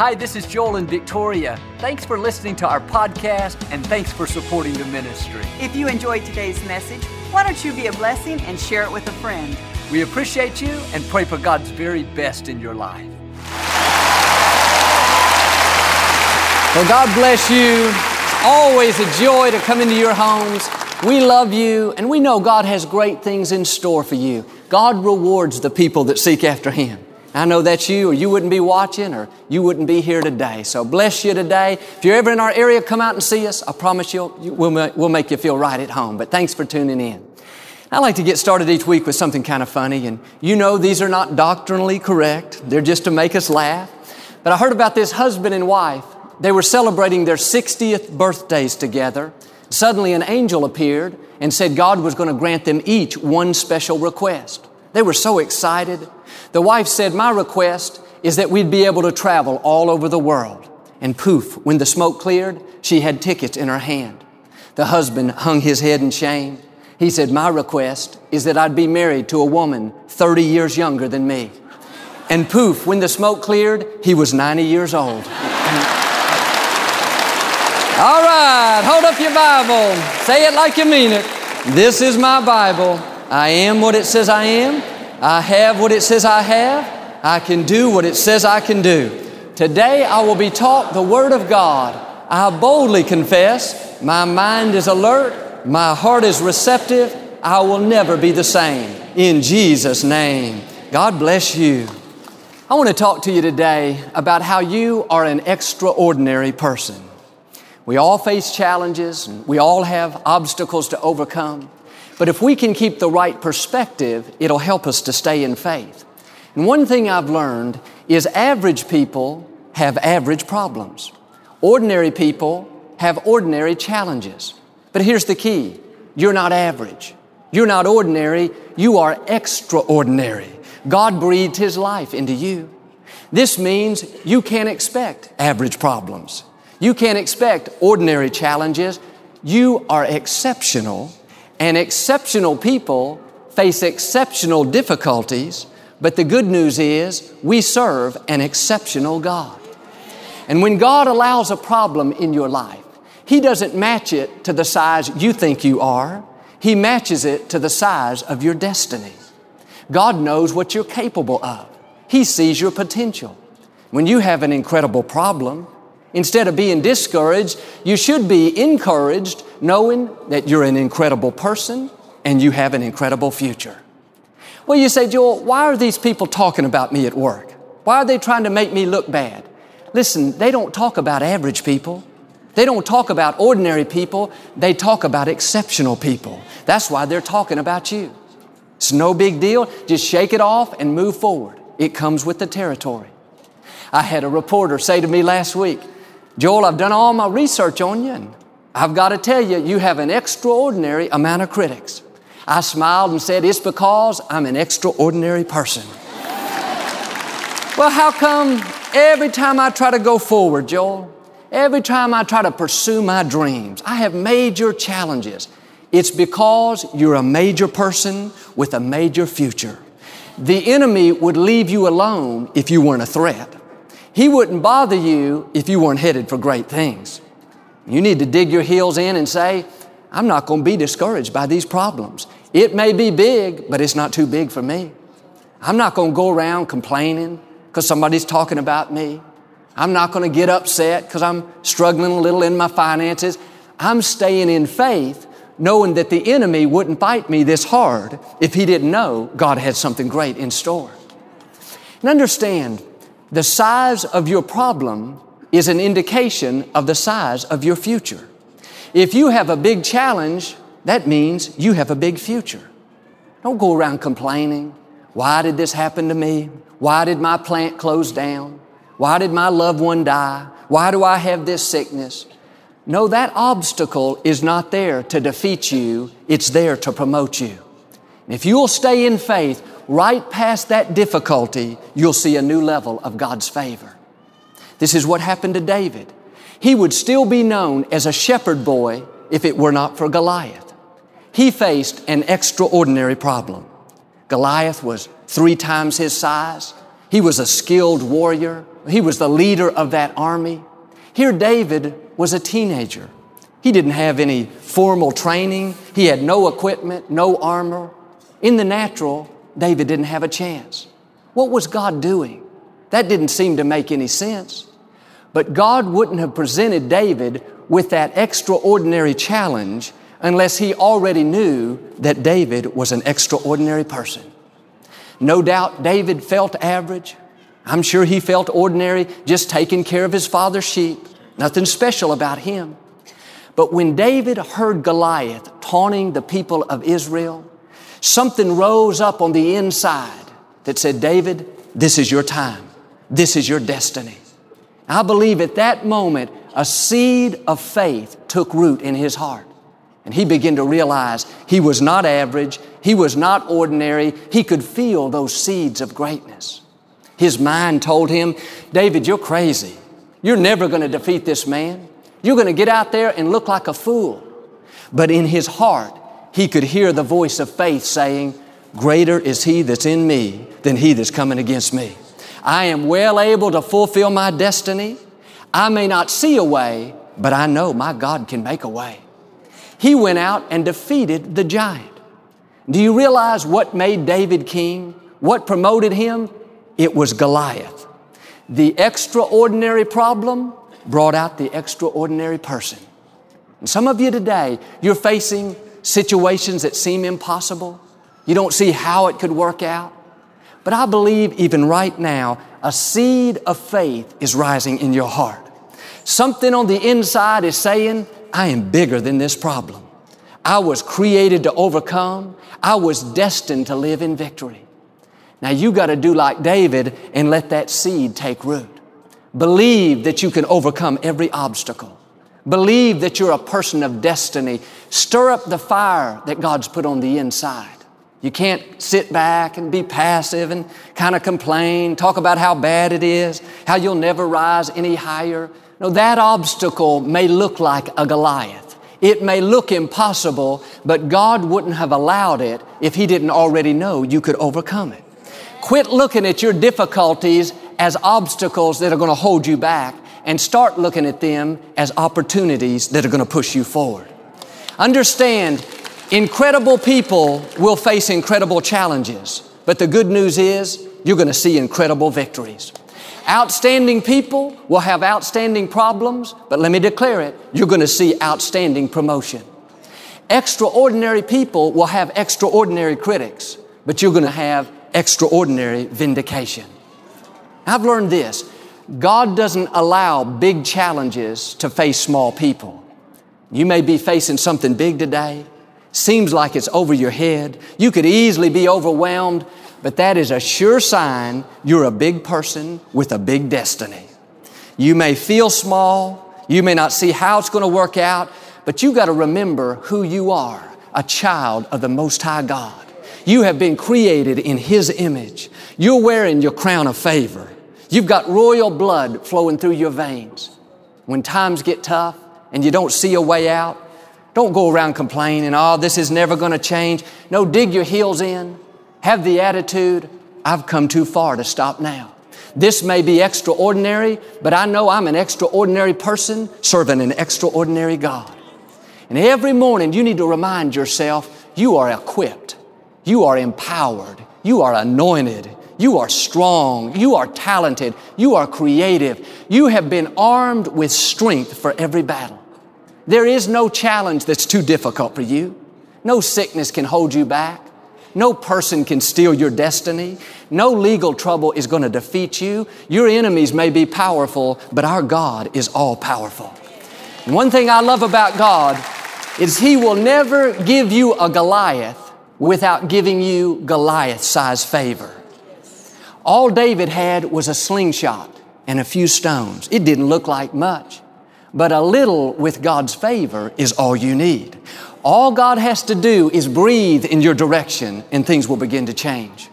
Hi, this is Joel and Victoria. Thanks for listening to our podcast and thanks for supporting the ministry. If you enjoyed today's message, why don't you be a blessing and share it with a friend? We appreciate you and pray for God's very best in your life. Well, God bless you. It's always a joy to come into your homes. We love you, and we know God has great things in store for you. God rewards the people that seek after Him. I know that's you, or you wouldn't be watching, or you wouldn't be here today. So bless you today. If you're ever in our area, come out and see us. I promise you, we'll, we'll make you feel right at home. But thanks for tuning in. I like to get started each week with something kind of funny, and you know these are not doctrinally correct. They're just to make us laugh. But I heard about this husband and wife. They were celebrating their 60th birthdays together. Suddenly an angel appeared and said God was going to grant them each one special request. They were so excited. The wife said, My request is that we'd be able to travel all over the world. And poof, when the smoke cleared, she had tickets in her hand. The husband hung his head in shame. He said, My request is that I'd be married to a woman 30 years younger than me. And poof, when the smoke cleared, he was 90 years old. All right, hold up your Bible. Say it like you mean it. This is my Bible. I am what it says I am. I have what it says I have. I can do what it says I can do. Today I will be taught the Word of God. I boldly confess my mind is alert, my heart is receptive. I will never be the same. In Jesus' name. God bless you. I want to talk to you today about how you are an extraordinary person. We all face challenges and we all have obstacles to overcome. But if we can keep the right perspective, it'll help us to stay in faith. And one thing I've learned is average people have average problems. Ordinary people have ordinary challenges. But here's the key. You're not average. You're not ordinary. You are extraordinary. God breathed His life into you. This means you can't expect average problems. You can't expect ordinary challenges. You are exceptional, and exceptional people face exceptional difficulties. But the good news is we serve an exceptional God. And when God allows a problem in your life, He doesn't match it to the size you think you are. He matches it to the size of your destiny. God knows what you're capable of. He sees your potential. When you have an incredible problem, Instead of being discouraged, you should be encouraged knowing that you're an incredible person and you have an incredible future. Well, you say, Joel, why are these people talking about me at work? Why are they trying to make me look bad? Listen, they don't talk about average people. They don't talk about ordinary people. They talk about exceptional people. That's why they're talking about you. It's no big deal. Just shake it off and move forward. It comes with the territory. I had a reporter say to me last week, Joel, I've done all my research on you, and I've got to tell you, you have an extraordinary amount of critics. I smiled and said, It's because I'm an extraordinary person. well, how come every time I try to go forward, Joel, every time I try to pursue my dreams, I have major challenges? It's because you're a major person with a major future. The enemy would leave you alone if you weren't a threat. He wouldn't bother you if you weren't headed for great things. You need to dig your heels in and say, I'm not going to be discouraged by these problems. It may be big, but it's not too big for me. I'm not going to go around complaining because somebody's talking about me. I'm not going to get upset because I'm struggling a little in my finances. I'm staying in faith knowing that the enemy wouldn't fight me this hard if he didn't know God had something great in store. And understand, the size of your problem is an indication of the size of your future. If you have a big challenge, that means you have a big future. Don't go around complaining. Why did this happen to me? Why did my plant close down? Why did my loved one die? Why do I have this sickness? No, that obstacle is not there to defeat you. It's there to promote you. If you'll stay in faith, right past that difficulty, you'll see a new level of God's favor. This is what happened to David. He would still be known as a shepherd boy if it were not for Goliath. He faced an extraordinary problem. Goliath was three times his size. He was a skilled warrior. He was the leader of that army. Here, David was a teenager. He didn't have any formal training. He had no equipment, no armor. In the natural, David didn't have a chance. What was God doing? That didn't seem to make any sense. But God wouldn't have presented David with that extraordinary challenge unless he already knew that David was an extraordinary person. No doubt David felt average. I'm sure he felt ordinary, just taking care of his father's sheep. Nothing special about him. But when David heard Goliath taunting the people of Israel, something rose up on the inside that said, David, this is your time. This is your destiny. I believe at that moment, a seed of faith took root in his heart. And he began to realize he was not average, he was not ordinary, he could feel those seeds of greatness. His mind told him, David, you're crazy. You're never going to defeat this man. You're going to get out there and look like a fool. But in his heart, he could hear the voice of faith saying, Greater is he that's in me than he that's coming against me. I am well able to fulfill my destiny. I may not see a way, but I know my God can make a way. He went out and defeated the giant. Do you realize what made David king? What promoted him? It was Goliath. The extraordinary problem brought out the extraordinary person. And some of you today, you're facing situations that seem impossible. You don't see how it could work out. But I believe even right now, a seed of faith is rising in your heart. Something on the inside is saying, I am bigger than this problem. I was created to overcome. I was destined to live in victory. Now you got to do like David and let that seed take root. Believe that you can overcome every obstacle. Believe that you're a person of destiny. Stir up the fire that God's put on the inside. You can't sit back and be passive and kind of complain, talk about how bad it is, how you'll never rise any higher. No, that obstacle may look like a Goliath. It may look impossible, but God wouldn't have allowed it if He didn't already know you could overcome it. Quit looking at your difficulties as obstacles that are going to hold you back and start looking at them as opportunities that are going to push you forward. Understand Incredible people will face incredible challenges, but the good news is you're going to see incredible victories. Outstanding people will have outstanding problems, but let me declare it, you're going to see outstanding promotion. Extraordinary people will have extraordinary critics, but you're going to have extraordinary vindication. I've learned this. God doesn't allow big challenges to face small people. You may be facing something big today, seems like it's over your head. You could easily be overwhelmed, but that is a sure sign you're a big person with a big destiny. You may feel small, you may not see how it's going to work out, but you got to remember who you are a child of the Most High God. You have been created in His image. You're wearing your crown of favor. You've got royal blood flowing through your veins. When times get tough and you don't see a way out, don't go around complaining, oh, this is never going to change. No, dig your heels in. Have the attitude, I've come too far to stop now. This may be extraordinary, but I know I'm an extraordinary person serving an extraordinary God. And every morning you need to remind yourself you are equipped, you are empowered, you are anointed, you are strong, you are talented, you are creative, you have been armed with strength for every battle. There is no challenge that's too difficult for you. No sickness can hold you back. No person can steal your destiny. No legal trouble is going to defeat you. Your enemies may be powerful, but our God is all powerful. And one thing I love about God is He will never give you a Goliath without giving you Goliath size favor. All David had was a slingshot and a few stones. It didn't look like much. But a little with God's favor is all you need. All God has to do is breathe in your direction and things will begin to change.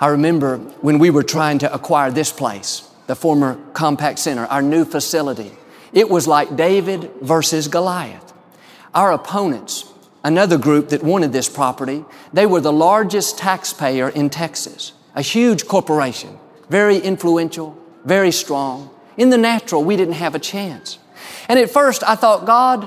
I remember when we were trying to acquire this place, the former Compaq Center, our new facility. It was like David versus Goliath. Our opponents, another group that wanted this property, they were the largest taxpayer in Texas, a huge corporation, very influential, very strong. In the natural, we didn't have a chance. And at first, I thought, God,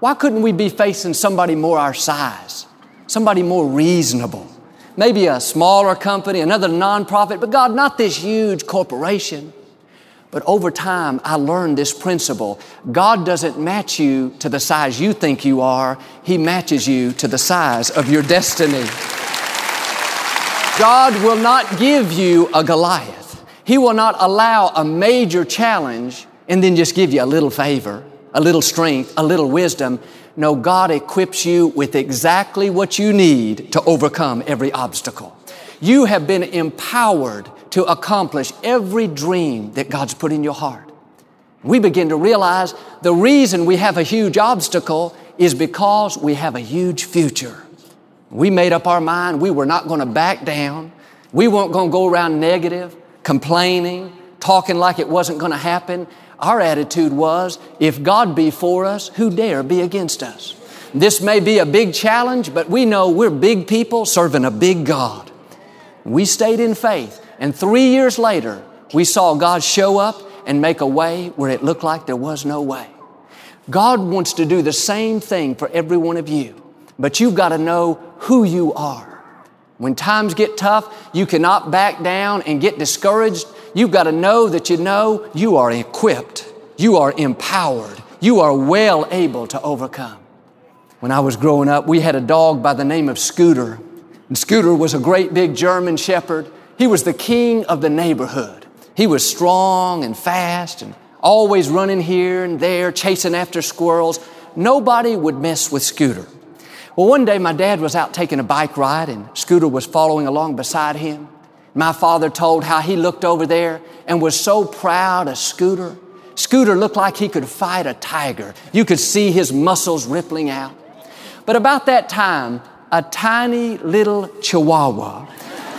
why couldn't we be facing somebody more our size? Somebody more reasonable? Maybe a smaller company, another nonprofit, but God, not this huge corporation. But over time, I learned this principle. God doesn't match you to the size you think you are, He matches you to the size of your destiny. God will not give you a Goliath. He will not allow a major challenge and then just give you a little favor, a little strength, a little wisdom. No, God equips you with exactly what you need to overcome every obstacle. You have been empowered to accomplish every dream that God's put in your heart. We begin to realize the reason we have a huge obstacle is because we have a huge future. We made up our mind we were not going to back down. We weren't going to go around negative, complaining, talking like it wasn't going to happen. Our attitude was, if God be for us, who dare be against us? This may be a big challenge, but we know we're big people serving a big God. We stayed in faith, and three years later, we saw God show up and make a way where it looked like there was no way. God wants to do the same thing for every one of you, but you've got to know who you are. When times get tough, you cannot back down and get discouraged You've got to know that you know you are equipped, you are empowered, you are well able to overcome. When I was growing up, we had a dog by the name of Scooter. And Scooter was a great big German shepherd. He was the king of the neighborhood. He was strong and fast and always running here and there, chasing after squirrels. Nobody would mess with Scooter. Well, one day my dad was out taking a bike ride and Scooter was following along beside him. My father told how he looked over there and was so proud of Scooter. Scooter looked like he could fight a tiger. You could see his muscles rippling out. But about that time, a tiny little chihuahua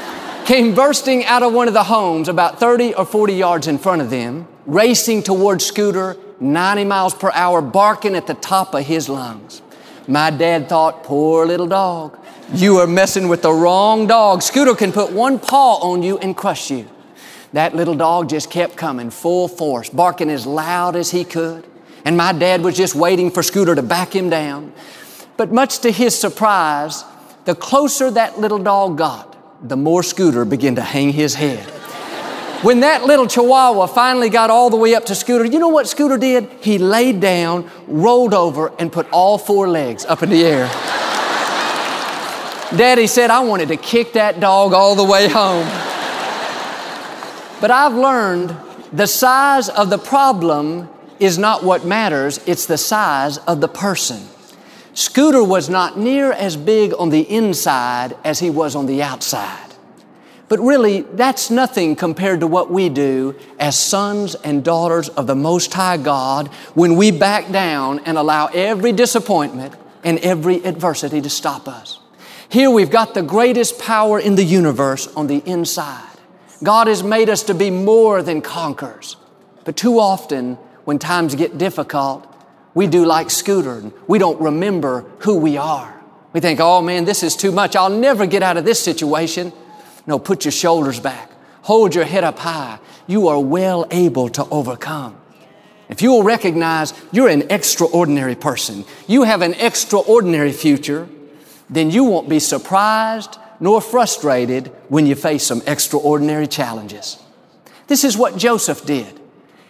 came bursting out of one of the homes about 30 or 40 yards in front of them, racing towards Scooter 90 miles per hour, barking at the top of his lungs. My dad thought, poor little dog. You are messing with the wrong dog. Scooter can put one paw on you and crush you. That little dog just kept coming full force, barking as loud as he could. And my dad was just waiting for Scooter to back him down. But much to his surprise, the closer that little dog got, the more Scooter began to hang his head. When that little chihuahua finally got all the way up to Scooter, you know what Scooter did? He laid down, rolled over, and put all four legs up in the air. Daddy said I wanted to kick that dog all the way home. But I've learned the size of the problem is not what matters, it's the size of the person. Scooter was not near as big on the inside as he was on the outside. But really, that's nothing compared to what we do as sons and daughters of the Most High God when we back down and allow every disappointment and every adversity to stop us. Here we've got the greatest power in the universe on the inside. God has made us to be more than conquerors. But too often, when times get difficult, we do like Scooter we don't remember who we are. We think, oh man, this is too much. I'll never get out of this situation. No, put your shoulders back. Hold your head up high. You are well able to overcome. If you will recognize you're an extraordinary person, you have an extraordinary future, then you won't be surprised nor frustrated when you face some extraordinary challenges. This is what Joseph did.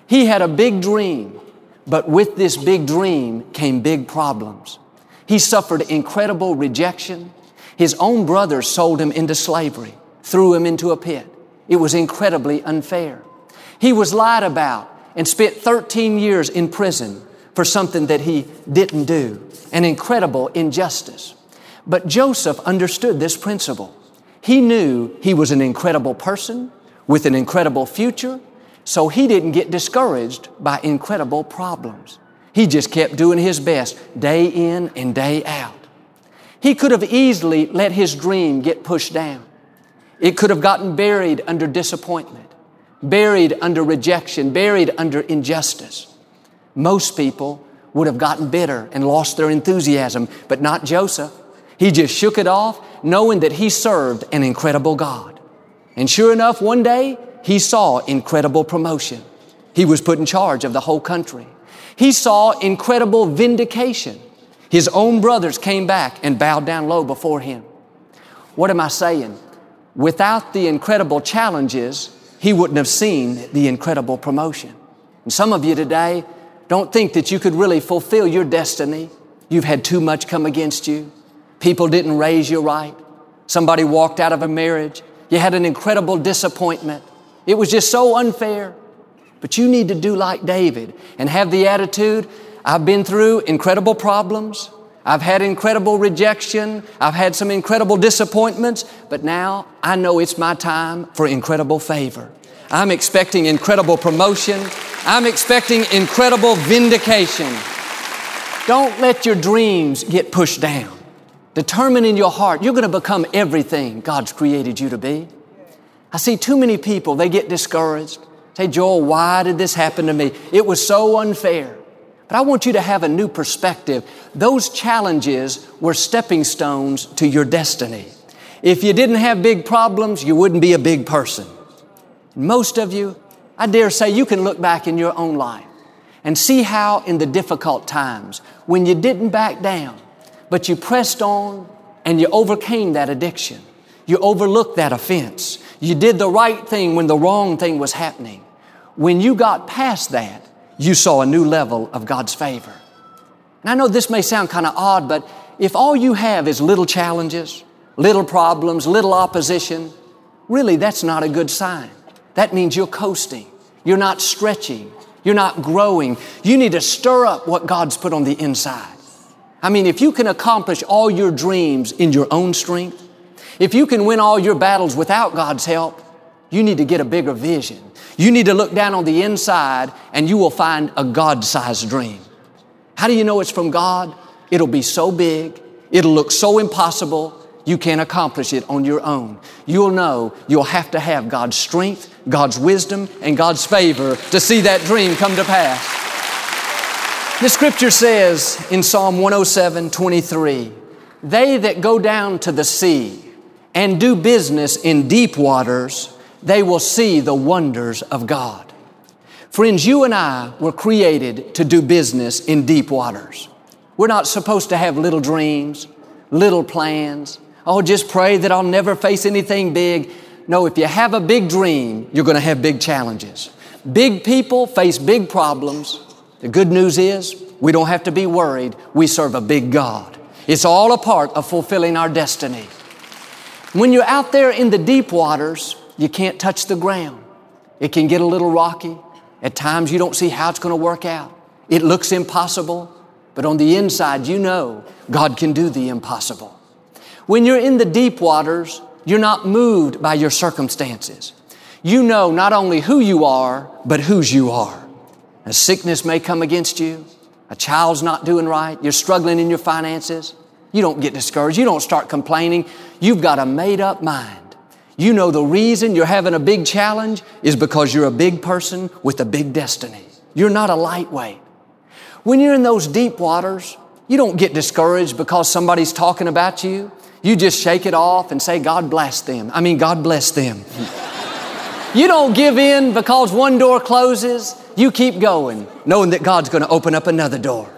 He had a big dream, but with this big dream came big problems. He suffered incredible rejection. His own brothers sold him into slavery, threw him into a pit. It was incredibly unfair. He was lied about and spent 13 years in prison for something that he didn't do, an incredible injustice. But Joseph understood this principle. He knew he was an incredible person with an incredible future, so he didn't get discouraged by incredible problems. He just kept doing his best day in and day out. He could have easily let his dream get pushed down. It could have gotten buried under disappointment, buried under rejection, buried under injustice. Most people would have gotten bitter and lost their enthusiasm, but not Joseph. He just shook it off, knowing that he served an incredible God. And sure enough, one day, he saw incredible promotion. He was put in charge of the whole country. He saw incredible vindication. His own brothers came back and bowed down low before him. What am I saying? Without the incredible challenges, he wouldn't have seen the incredible promotion. And some of you today don't think that you could really fulfill your destiny. You've had too much come against you. People didn't raise you right. Somebody walked out of a marriage. You had an incredible disappointment. It was just so unfair. But you need to do like David and have the attitude, I've been through incredible problems. I've had incredible rejection. I've had some incredible disappointments, but now I know it's my time for incredible favor. I'm expecting incredible promotion. I'm expecting incredible vindication. Don't let your dreams get pushed down. Determine in your heart, you're going to become everything God's created you to be. I see too many people, they get discouraged. Say, Joel, why did this happen to me? It was so unfair. But I want you to have a new perspective. Those challenges were stepping stones to your destiny. If you didn't have big problems, you wouldn't be a big person. Most of you, I dare say, you can look back in your own life and see how in the difficult times, when you didn't back down, but you pressed on and you overcame that addiction, you overlooked that offense, you did the right thing when the wrong thing was happening. When you got past that, you saw a new level of God's favor. And I know this may sound kind of odd, but if all you have is little challenges, little problems, little opposition, really that's not a good sign. That means you're coasting. You're not stretching. You're not growing. You need to stir up what God's put on the inside. I mean, if you can accomplish all your dreams in your own strength, if you can win all your battles without God's help, you need to get a bigger vision. You need to look down on the inside and you will find a God sized dream. How do you know it's from God? It'll be so big, it'll look so impossible, you can't accomplish it on your own. You'll know you'll have to have God's strength, God's wisdom, and God's favor to see that dream come to pass. The scripture says in Psalm 107 23, They that go down to the sea and do business in deep waters, they will see the wonders of God. Friends, you and I were created to do business in deep waters. We're not supposed to have little dreams, little plans. Oh, just pray that I'll never face anything big. No, if you have a big dream, you're going to have big challenges. Big people face big problems. The good news is we don't have to be worried. We serve a big God. It's all a part of fulfilling our destiny. When you're out there in the deep waters, you can't touch the ground. It can get a little rocky. At times you don't see how it's going to work out. It looks impossible, but on the inside you know God can do the impossible. When you're in the deep waters, you're not moved by your circumstances. You know not only who you are, but whose you are. A sickness may come against you. A child's not doing right. You're struggling in your finances. You don't get discouraged. You don't start complaining. You've got a made up mind. You know the reason you're having a big challenge is because you're a big person with a big destiny. You're not a lightweight. When you're in those deep waters, you don't get discouraged because somebody's talking about you. You just shake it off and say, God bless them. I mean, God bless them. you don't give in because one door closes. You keep going, knowing that God's going to open up another door.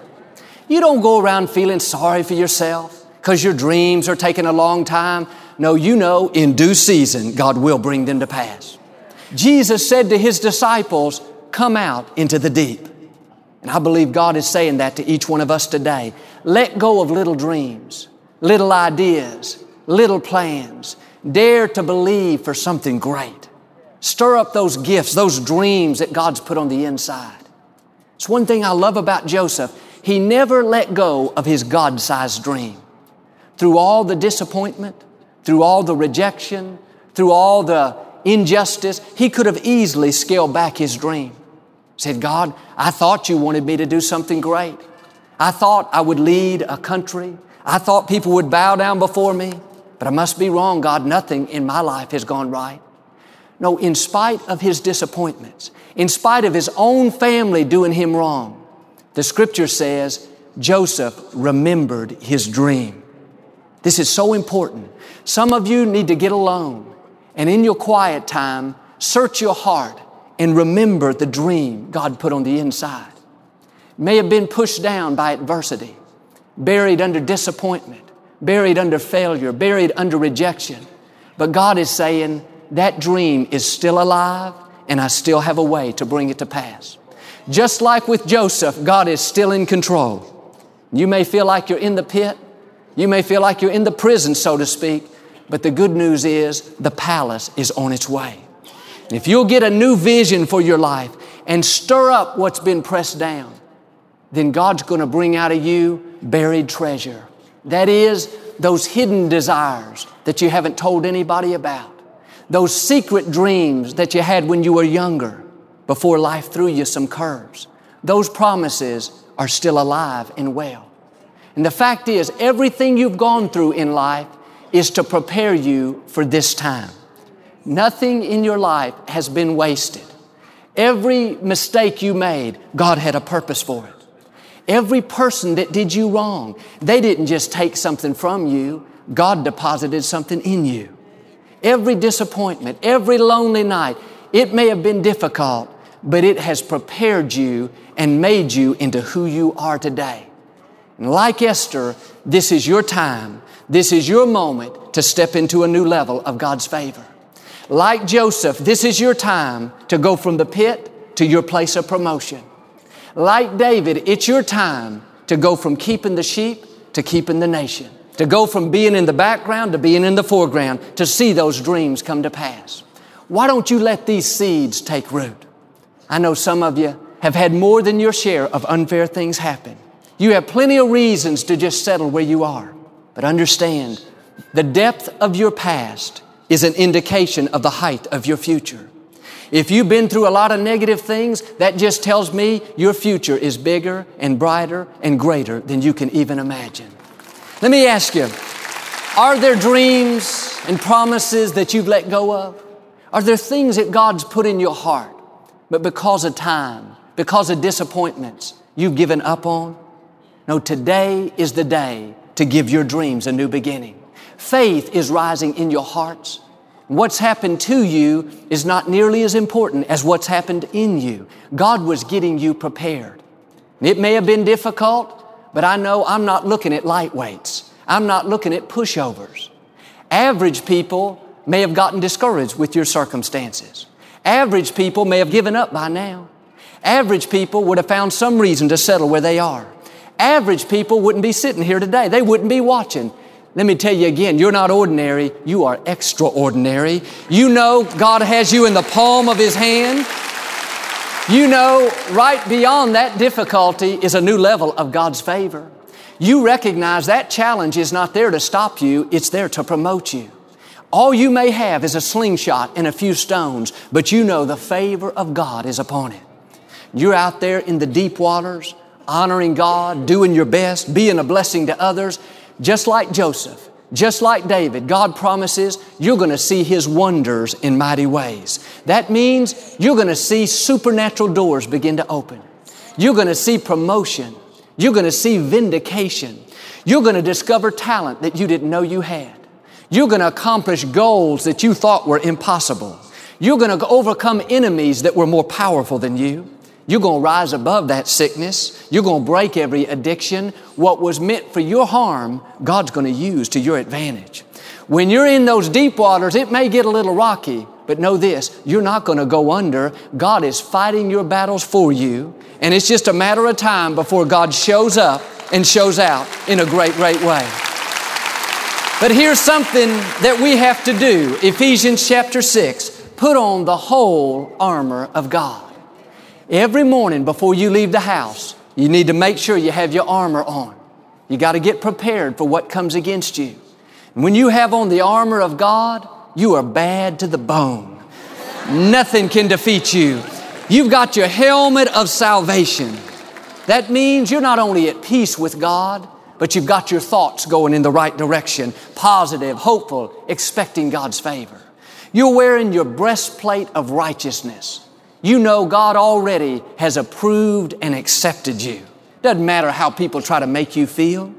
You don't go around feeling sorry for yourself because your dreams are taking a long time. No, you know in due season God will bring them to pass. Jesus said to His disciples, Come out into the deep. And I believe God is saying that to each one of us today. Let go of little dreams, little ideas, little plans. Dare to believe for something great. Stir up those gifts, those dreams that God's put on the inside. It's one thing I love about Joseph. He never let go of his God sized dream. Through all the disappointment, through all the rejection, through all the injustice, he could have easily scaled back his dream. Said, God, I thought you wanted me to do something great. I thought I would lead a country. I thought people would bow down before me. But I must be wrong, God. Nothing in my life has gone right. No, in spite of his disappointments, in spite of his own family doing him wrong, the scripture says Joseph remembered his dream. This is so important. Some of you need to get alone and in your quiet time, Search your heart and remember the dream God put on the inside. May have been pushed down by adversity, buried under disappointment, buried under failure, buried under rejection. But God is saying, that dream is still alive and I still have a way to bring it to pass. Just like with Joseph, God is still in control. You may feel like you're in the pit. You may feel like you're in the prison, so to speak. But the good news is the palace is on its way. If you'll get a new vision for your life and stir up what's been pressed down, then God's going to bring out of you buried treasure. That is, those hidden desires that you haven't told anybody about. Those secret dreams that you had when you were younger before life threw you some curves. Those promises are still alive and well. And the fact is, everything you've gone through in life is to prepare you for this time. Nothing in your life has been wasted. Every mistake you made, God had a purpose for it. Every person that did you wrong, they didn't just take something from you, God deposited something in you. Every disappointment, every lonely night, it may have been difficult, but it has prepared you and made you into who you are today. And like Esther, this is your time. This is your moment to step into a new level of God's favor. Like Joseph, this is your time to go from the pit to your place of promotion. Like David, it's your time to go from keeping the sheep to keeping the nation, to go from being in the background to being in the foreground, to see those dreams come to pass. Why don't you let these seeds take root? I know some of you have had more than your share of unfair things happen. You have plenty of reasons to just settle where you are. But understand, the depth of your past is an indication of the height of your future. If you've been through a lot of negative things, that just tells me your future is bigger and brighter and greater than you can even imagine. Let me ask you, are there dreams and promises that you've let go of? Are there things that God's put in your heart, but because of time, because of disappointments, you've given up on? No, today is the day to give your dreams a new beginning. Faith is rising in your hearts. What's happened to you is not nearly as important as what's happened in you. God was getting you prepared. It may have been difficult, but I know I'm not looking at lightweights. I'm not looking at pushovers. Average people may have gotten discouraged with your circumstances. Average people may have given up by now. Average people would have found some reason to settle where they are. Average people wouldn't be sitting here today. They wouldn't be watching. Let me tell you again, you're not ordinary, you are extraordinary. You know God has you in the palm of His hand. You know right beyond that difficulty is a new level of God's favor. You recognize that challenge is not there to stop you, it's there to promote you. All you may have is a slingshot and a few stones, but you know the favor of God is upon it. You're out there in the deep waters, honoring God, doing your best, being a blessing to others, just like Joseph, just like David, God promises you're going to see His wonders in mighty ways. That means you're going to see supernatural doors begin to open. You're going to see promotion. You're going to see vindication. You're going to discover talent that you didn't know you had. You're going to accomplish goals that you thought were impossible. You're going to overcome enemies that were more powerful than you. You're going to rise above that sickness. You're going to break every addiction. What was meant for your harm, God's going to use to your advantage. When you're in those deep waters, it may get a little rocky, but know this, you're not going to go under. God is fighting your battles for you, and it's just a matter of time before God shows up and shows out in a great, great way. But here's something that we have to do. Ephesians chapter 6. Put on the whole armor of God. Every morning before you leave the house, you need to make sure you have your armor on. You got to get prepared for what comes against you. And when you have on the armor of God, you are bad to the bone. Nothing can defeat you. You've got your helmet of salvation. That means you're not only at peace with God, but you've got your thoughts going in the right direction, positive, hopeful, expecting God's favor. You're wearing your breastplate of righteousness. You know God already has approved and accepted you. Doesn't matter how people try to make you feel.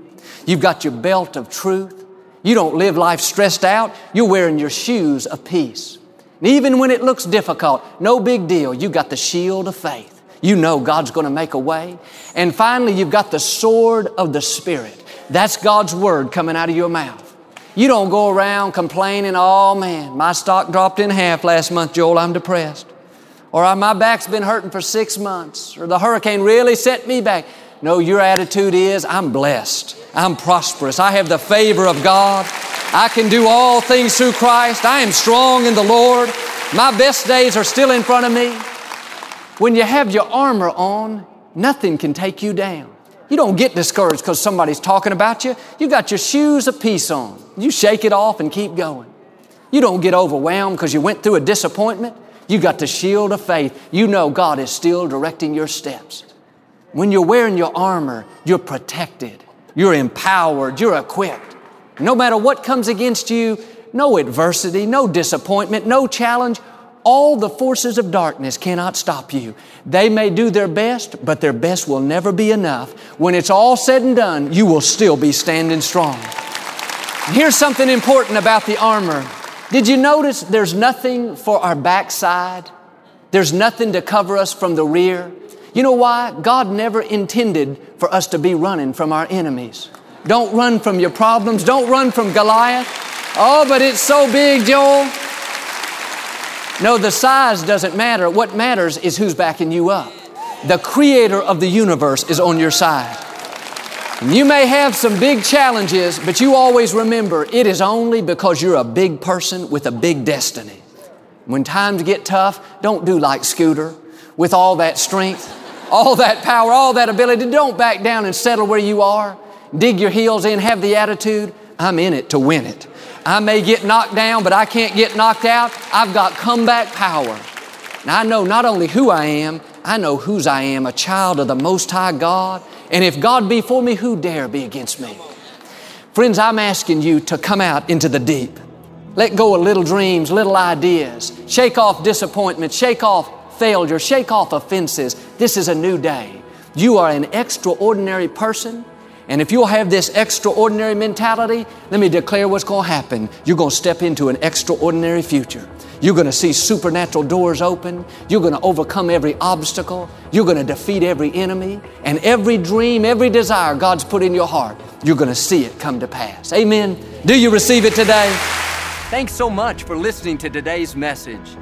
You've got your belt of truth. You don't live life stressed out. You're wearing your shoes of peace. And even when it looks difficult, no big deal. You got the shield of faith. You know God's going to make a way. And finally, you've got the sword of the Spirit. That's God's word coming out of your mouth. You don't go around complaining, oh man, my stock dropped in half last month, Joel, I'm depressed. Or uh, my back's been hurting for six months. Or the hurricane really set me back. No, your attitude is, I'm blessed. I'm prosperous. I have the favor of God. I can do all things through Christ. I am strong in the Lord. My best days are still in front of me. When you have your armor on, nothing can take you down. You don't get discouraged because somebody's talking about you. You got your shoes of peace on. You shake it off and keep going. You don't get overwhelmed because you went through a disappointment. You got the shield of faith. You know God is still directing your steps. When you're wearing your armor, you're protected. You're empowered. You're equipped. No matter what comes against you, no adversity, no disappointment, no challenge, all the forces of darkness cannot stop you. They may do their best, but their best will never be enough. When it's all said and done, you will still be standing strong. Here's something important about the armor. Did you notice there's nothing for our backside? There's nothing to cover us from the rear. You know why? God never intended for us to be running from our enemies. Don't run from your problems. Don't run from Goliath. Oh, but it's so big, Joel. No, the size doesn't matter. What matters is who's backing you up. The creator of the universe is on your side. You may have some big challenges, but you always remember it is only because you're a big person with a big destiny. When times get tough, don't do like Scooter with all that strength, all that power, all that ability. Don't back down and settle where you are. Dig your heels in, have the attitude, I'm in it to win it. I may get knocked down, but I can't get knocked out. I've got comeback power. And I know not only who I am, I know whose I am, a child of the Most High God. And if God be for me, who dare be against me? Friends, I'm asking you to come out into the deep. Let go of little dreams, little ideas. Shake off disappointment, shake off failure, shake off offenses. This is a new day. You are an extraordinary person. And if you'll have this extraordinary mentality, let me declare what's going to happen. You're going to step into an extraordinary future. You're going to see supernatural doors open. You're going to overcome every obstacle. You're going to defeat every enemy. And every dream, every desire God's put in your heart, you're going to see it come to pass. Amen. Do you receive it today? Thanks so much for listening to today's message.